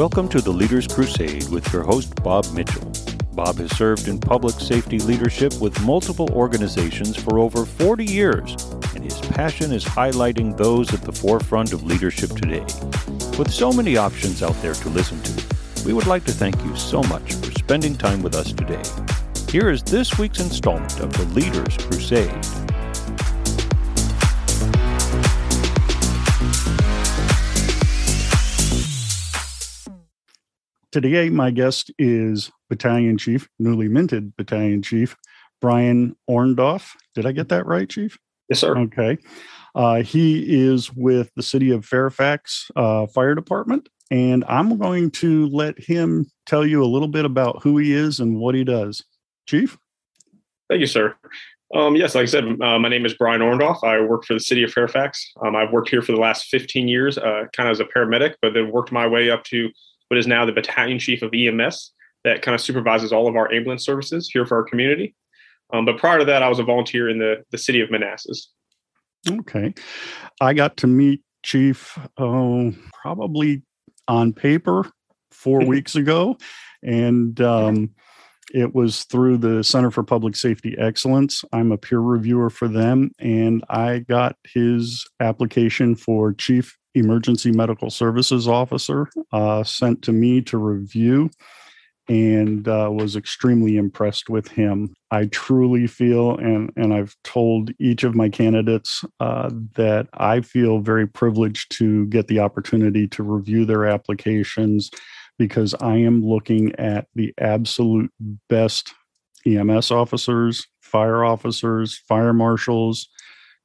Welcome to the Leaders Crusade with your host, Bob Mitchell. Bob has served in public safety leadership with multiple organizations for over 40 years, and his passion is highlighting those at the forefront of leadership today. With so many options out there to listen to, we would like to thank you so much for spending time with us today. Here is this week's installment of the Leaders Crusade. Today, my guest is Battalion Chief, newly minted Battalion Chief, Brian Orndoff. Did I get that right, Chief? Yes, sir. Okay. Uh, he is with the City of Fairfax uh, Fire Department, and I'm going to let him tell you a little bit about who he is and what he does. Chief? Thank you, sir. Um, yes, like I said, uh, my name is Brian Orndoff. I work for the City of Fairfax. Um, I've worked here for the last 15 years, uh, kind of as a paramedic, but then worked my way up to what is now the battalion chief of EMS that kind of supervises all of our ambulance services here for our community. Um, but prior to that, I was a volunteer in the, the city of Manassas. Okay. I got to meet Chief oh, probably on paper 4 mm-hmm. weeks ago. And um, it was through the Center for Public Safety Excellence. I'm a peer reviewer for them. And I got his application for Chief emergency medical services officer uh, sent to me to review and uh, was extremely impressed with him. I truly feel, and, and I've told each of my candidates uh, that I feel very privileged to get the opportunity to review their applications because I am looking at the absolute best EMS officers, fire officers, fire marshals,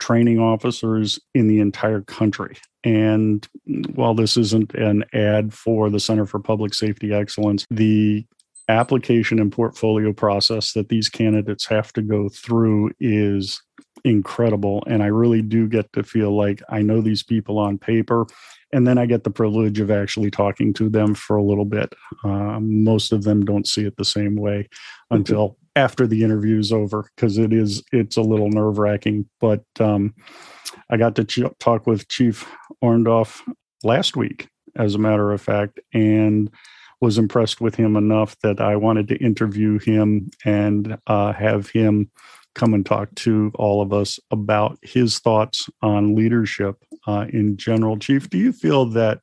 training officers in the entire country. And while this isn't an ad for the Center for Public Safety Excellence, the application and portfolio process that these candidates have to go through is incredible. And I really do get to feel like I know these people on paper. And then I get the privilege of actually talking to them for a little bit. Uh, most of them don't see it the same way mm-hmm. until after the interview is over because it is it's a little nerve wracking. But um, I got to ch- talk with Chief Orndoff last week, as a matter of fact, and was impressed with him enough that I wanted to interview him and uh, have him come and talk to all of us about his thoughts on leadership uh, in general. Chief, do you feel that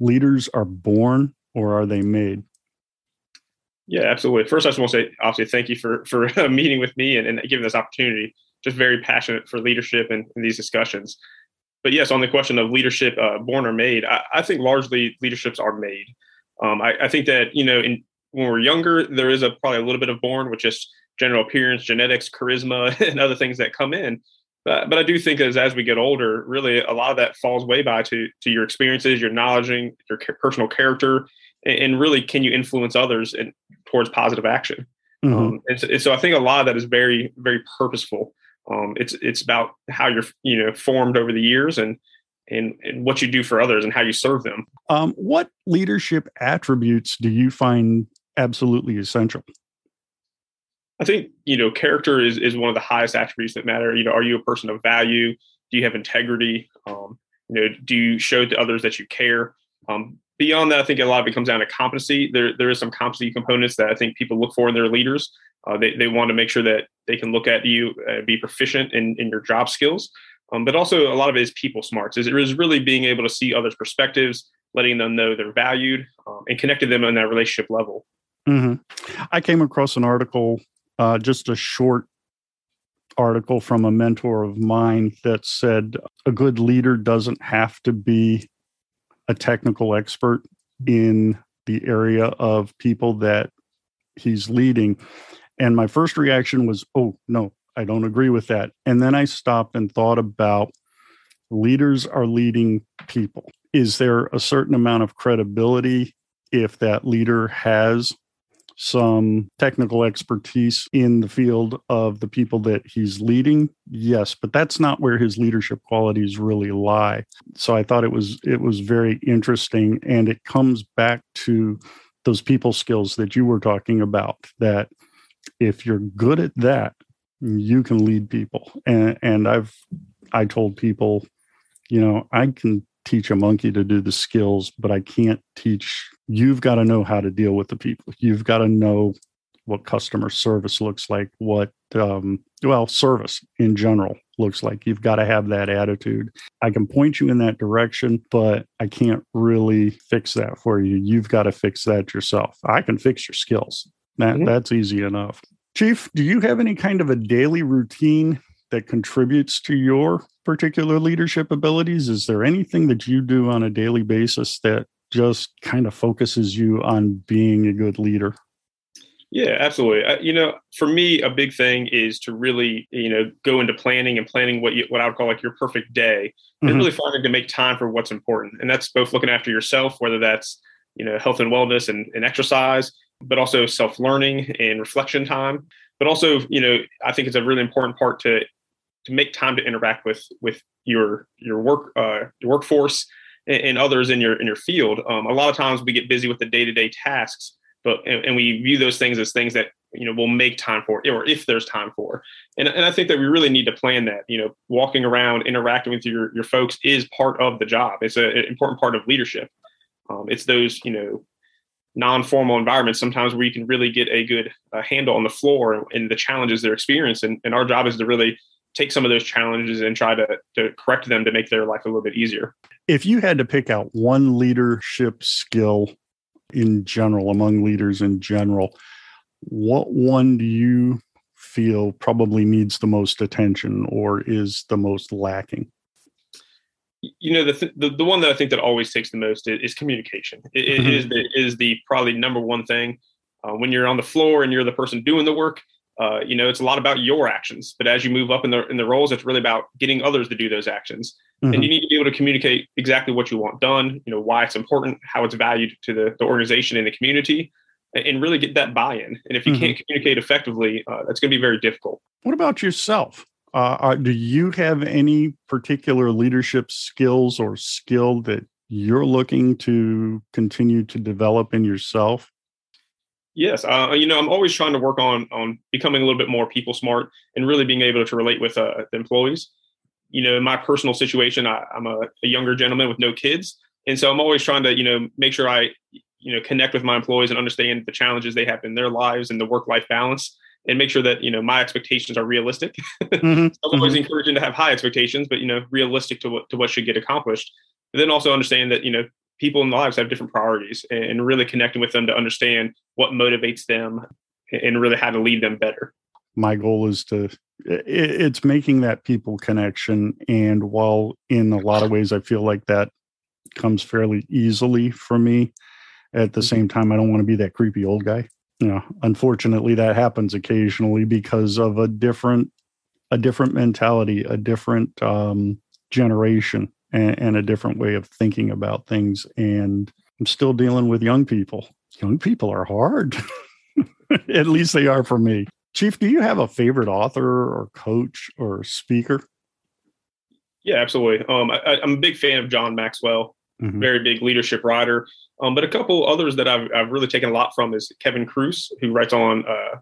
leaders are born or are they made? Yeah, absolutely. First, I just want to say, obviously, thank you for for meeting with me and, and giving this opportunity. Just very passionate for leadership and, and these discussions. But yes, on the question of leadership, uh, born or made, I, I, think largely leaderships are made. Um, I, I, think that you know, in, when we're younger, there is a probably a little bit of born which just general appearance, genetics, charisma, and other things that come in. But, but I do think as as we get older, really a lot of that falls way by to to your experiences, your knowledge, your personal character, and really can you influence others and towards positive action mm-hmm. um, and, so, and, so, i think a lot of that is very very purposeful um, it's it's about how you're you know formed over the years and and, and what you do for others and how you serve them um, what leadership attributes do you find absolutely essential i think you know character is, is one of the highest attributes that matter you know are you a person of value do you have integrity um, you know do you show to others that you care um, beyond that, I think a lot of it comes down to competency. There, there is some competency components that I think people look for in their leaders. Uh, they, they want to make sure that they can look at you, uh, be proficient in, in your job skills. Um, but also, a lot of it is people smarts. Is it is really being able to see others' perspectives, letting them know they're valued, um, and connecting them on that relationship level. Mm-hmm. I came across an article, uh, just a short article from a mentor of mine that said a good leader doesn't have to be a technical expert in the area of people that he's leading. And my first reaction was, oh, no, I don't agree with that. And then I stopped and thought about leaders are leading people. Is there a certain amount of credibility if that leader has some technical expertise in the field of the people that he's leading yes but that's not where his leadership qualities really lie. So i thought it was it was very interesting and it comes back to those people skills that you were talking about that if you're good at that you can lead people. And and i've i told people you know i can teach a monkey to do the skills but i can't teach you've got to know how to deal with the people. You've got to know what customer service looks like, what, um, well, service in general looks like. You've got to have that attitude. I can point you in that direction, but I can't really fix that for you. You've got to fix that yourself. I can fix your skills. That, mm-hmm. That's easy enough. Chief, do you have any kind of a daily routine that contributes to your particular leadership abilities? Is there anything that you do on a daily basis that just kind of focuses you on being a good leader? Yeah, absolutely. Uh, you know, for me, a big thing is to really, you know, go into planning and planning what you, what I would call like your perfect day, mm-hmm. and really finding to make time for what's important. And that's both looking after yourself, whether that's you know health and wellness and, and exercise, but also self learning and reflection time. But also, you know, I think it's a really important part to to make time to interact with with your your work uh, your workforce and, and others in your in your field. Um, a lot of times we get busy with the day to day tasks, but and, and, we view those things as things that you know we'll make time for, or if there's time for. And and I think that we really need to plan that. You know, walking around, interacting with your your folks is part of the job. It's a, an important part of leadership. Um, it's those you know non-formal environments sometimes where you can really get a good uh, handle on the floor and, and, the challenges they're experiencing and our job is to really take some of those challenges and try to, to correct them to make their life a little bit easier. If you had to pick out one leadership skill in general, among leaders in general, what one do you feel probably needs the most attention or is the most lacking? You know, the, th- the, the one that I think that always takes the most is, is communication. It, mm-hmm. it is the, is the probably number one thing. Uh, when you're on the floor and you're the person doing the work, uh, you know, it's a lot about your actions. But as you move up in the in the roles, it's really about getting others to do those actions. Mm-hmm. And you need to be able to communicate exactly what you want done. You know, why it's important, how it's valued to the, the organization and the community, and, and really get that buy-in. And if you mm-hmm. can't communicate effectively, uh, that's going to be very difficult. What about yourself? Uh, are, do you have any particular leadership skills or skill that you're looking to continue to develop in yourself? Yes, uh, you know, I'm always trying to work on on becoming a little bit more people smart and really being able to relate with uh, the employees. You know, in my personal situation, I, am a, a, younger gentleman with no kids, and so I'm always trying to, you know, make sure I, you know, connect with my employees and understand the challenges they have in their lives and the work life balance, and make sure that you know my expectations are realistic. Mm-hmm. so I'm always mm-hmm. encouraging to have high expectations, but you know, realistic to what to what should get accomplished. But then also understand that you know people in lives have different priorities and really connecting with them to understand what motivates them and really how to lead them better. My goal is to it's making that people connection. And while in a lot of ways i feel like that comes fairly easily for me at the same time i don't want to be that creepy old guy. You know unfortunately that happens occasionally because of a different a different mentality a different um, generation and, and a different way of thinking about things. And I'm still dealing with young people. Young people are hard. At least they are for me. Chief, do you have a favorite author or coach or speaker? Yeah, absolutely. Um, I, am a big fan of John Maxwell, mm-hmm. very big leadership writer. Um, but a couple others that I've, I've really taken a lot from is Kevin Kruse, who writes on uh,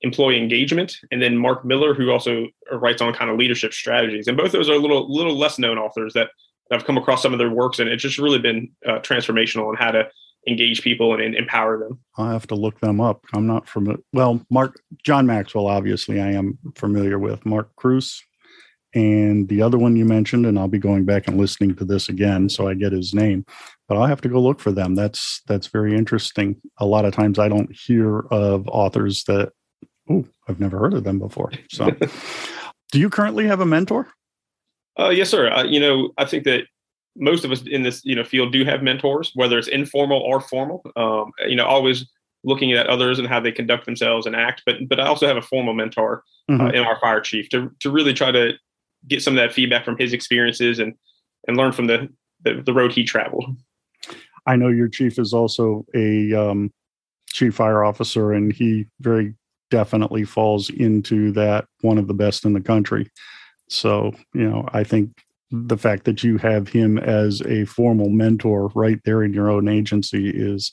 employee engagement, and then Mark Miller, who also writes on kind of leadership strategies. And both those are a little little less known authors that I've come across some of their works, and it's just really been uh, transformational on how to engage people and, and, empower them. I have to look them up. I'm not familiar. Well, Mark John Maxwell, obviously, I am familiar with Mark Kruse, and the other one you mentioned, and I'll be going back and listening to this again so I get his name. But I'll have to go look for them. That's that's very interesting. A lot of times I don't hear of authors that oh I've never heard of them before. So, do you currently have a mentor? Uh, yes, sir. Uh, you know, I think that most of us in this you know field do have mentors, whether it's informal or formal. Um, you know, always looking at others and how they conduct themselves and act. But but I also have a formal mentor uh, mm-hmm. uh, in our fire chief to to really try to get some of that feedback from his experiences and and learn from the the, the road he traveled. I know your chief is also a um, chief fire officer, and he very definitely falls into that one of the best in the country. So, you know, I think the fact that you have him as a formal mentor right there in your own agency is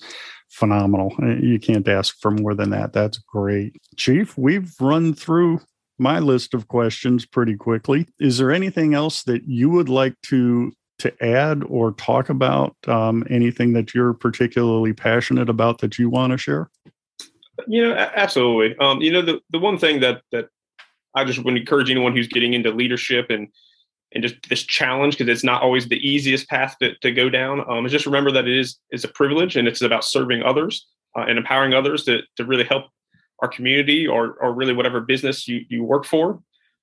phenomenal. Uh, you can't ask for more than that. That's great. Chief, we've run through my list of questions pretty quickly. Is there anything else that you would like to to add or talk about um, anything that you're particularly passionate about that you want to share? You know, absolutely. Um, you know, the, the one thing that that I just would encourage anyone who's getting into leadership and and just this challenge because it's not always the easiest path to, to go down. Um, is just remember that it is is a privilege and it's about serving others uh, and empowering others to, to really help our community or or really whatever business you, you work for.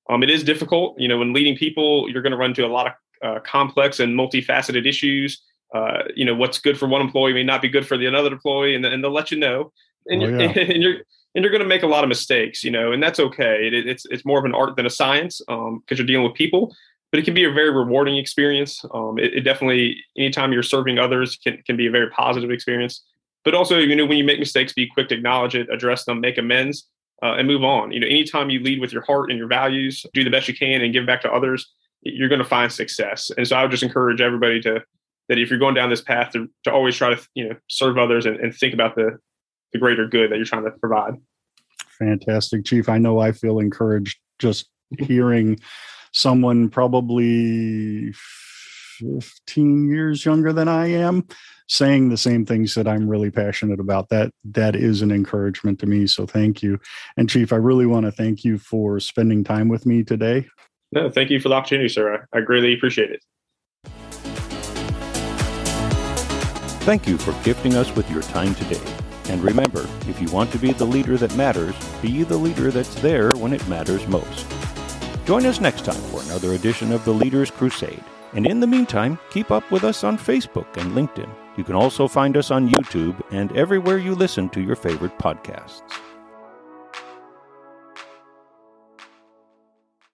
Um, it is difficult you know when leading people you're going to run into a lot of uh, complex and multifaceted issues. Uh, you know what's good for one employee may not be good for the another employee and, and they'll let you know. And, oh, you're, yeah. and you're and you're going to make a lot of mistakes you know and that's okay it, it's it's more of an art than a science because um, you're dealing with people but it can be a very rewarding experience. Um, it, it, definitely, anytime you're serving others, can, can be a very positive experience. But also, you know, when you make mistakes, be quick to acknowledge it, address them, make amends, uh, and move on. You know, anytime you lead with your heart and your values, do the best you can, and give back to others, you're going to find success. And so, I would just encourage everybody to that if you're going down this path, to, to always try to you know serve others and, and think about the the greater good that you're trying to provide. Fantastic, Chief. I know I feel encouraged just hearing someone probably 15 years younger than I am saying the same things that I'm really passionate about. That that is an encouragement to me. So thank you. And Chief, I really want to thank you for spending time with me today. No, thank you for the opportunity, sir. I, I greatly appreciate it. Thank you for gifting us with your time today. And remember, if you want to be the leader that matters, be the leader that's there when it matters most. Join us next time for another edition of the Leaders Crusade. And in the meantime, keep up with us on Facebook and LinkedIn. You can also find us on YouTube and everywhere you listen to your favorite podcasts.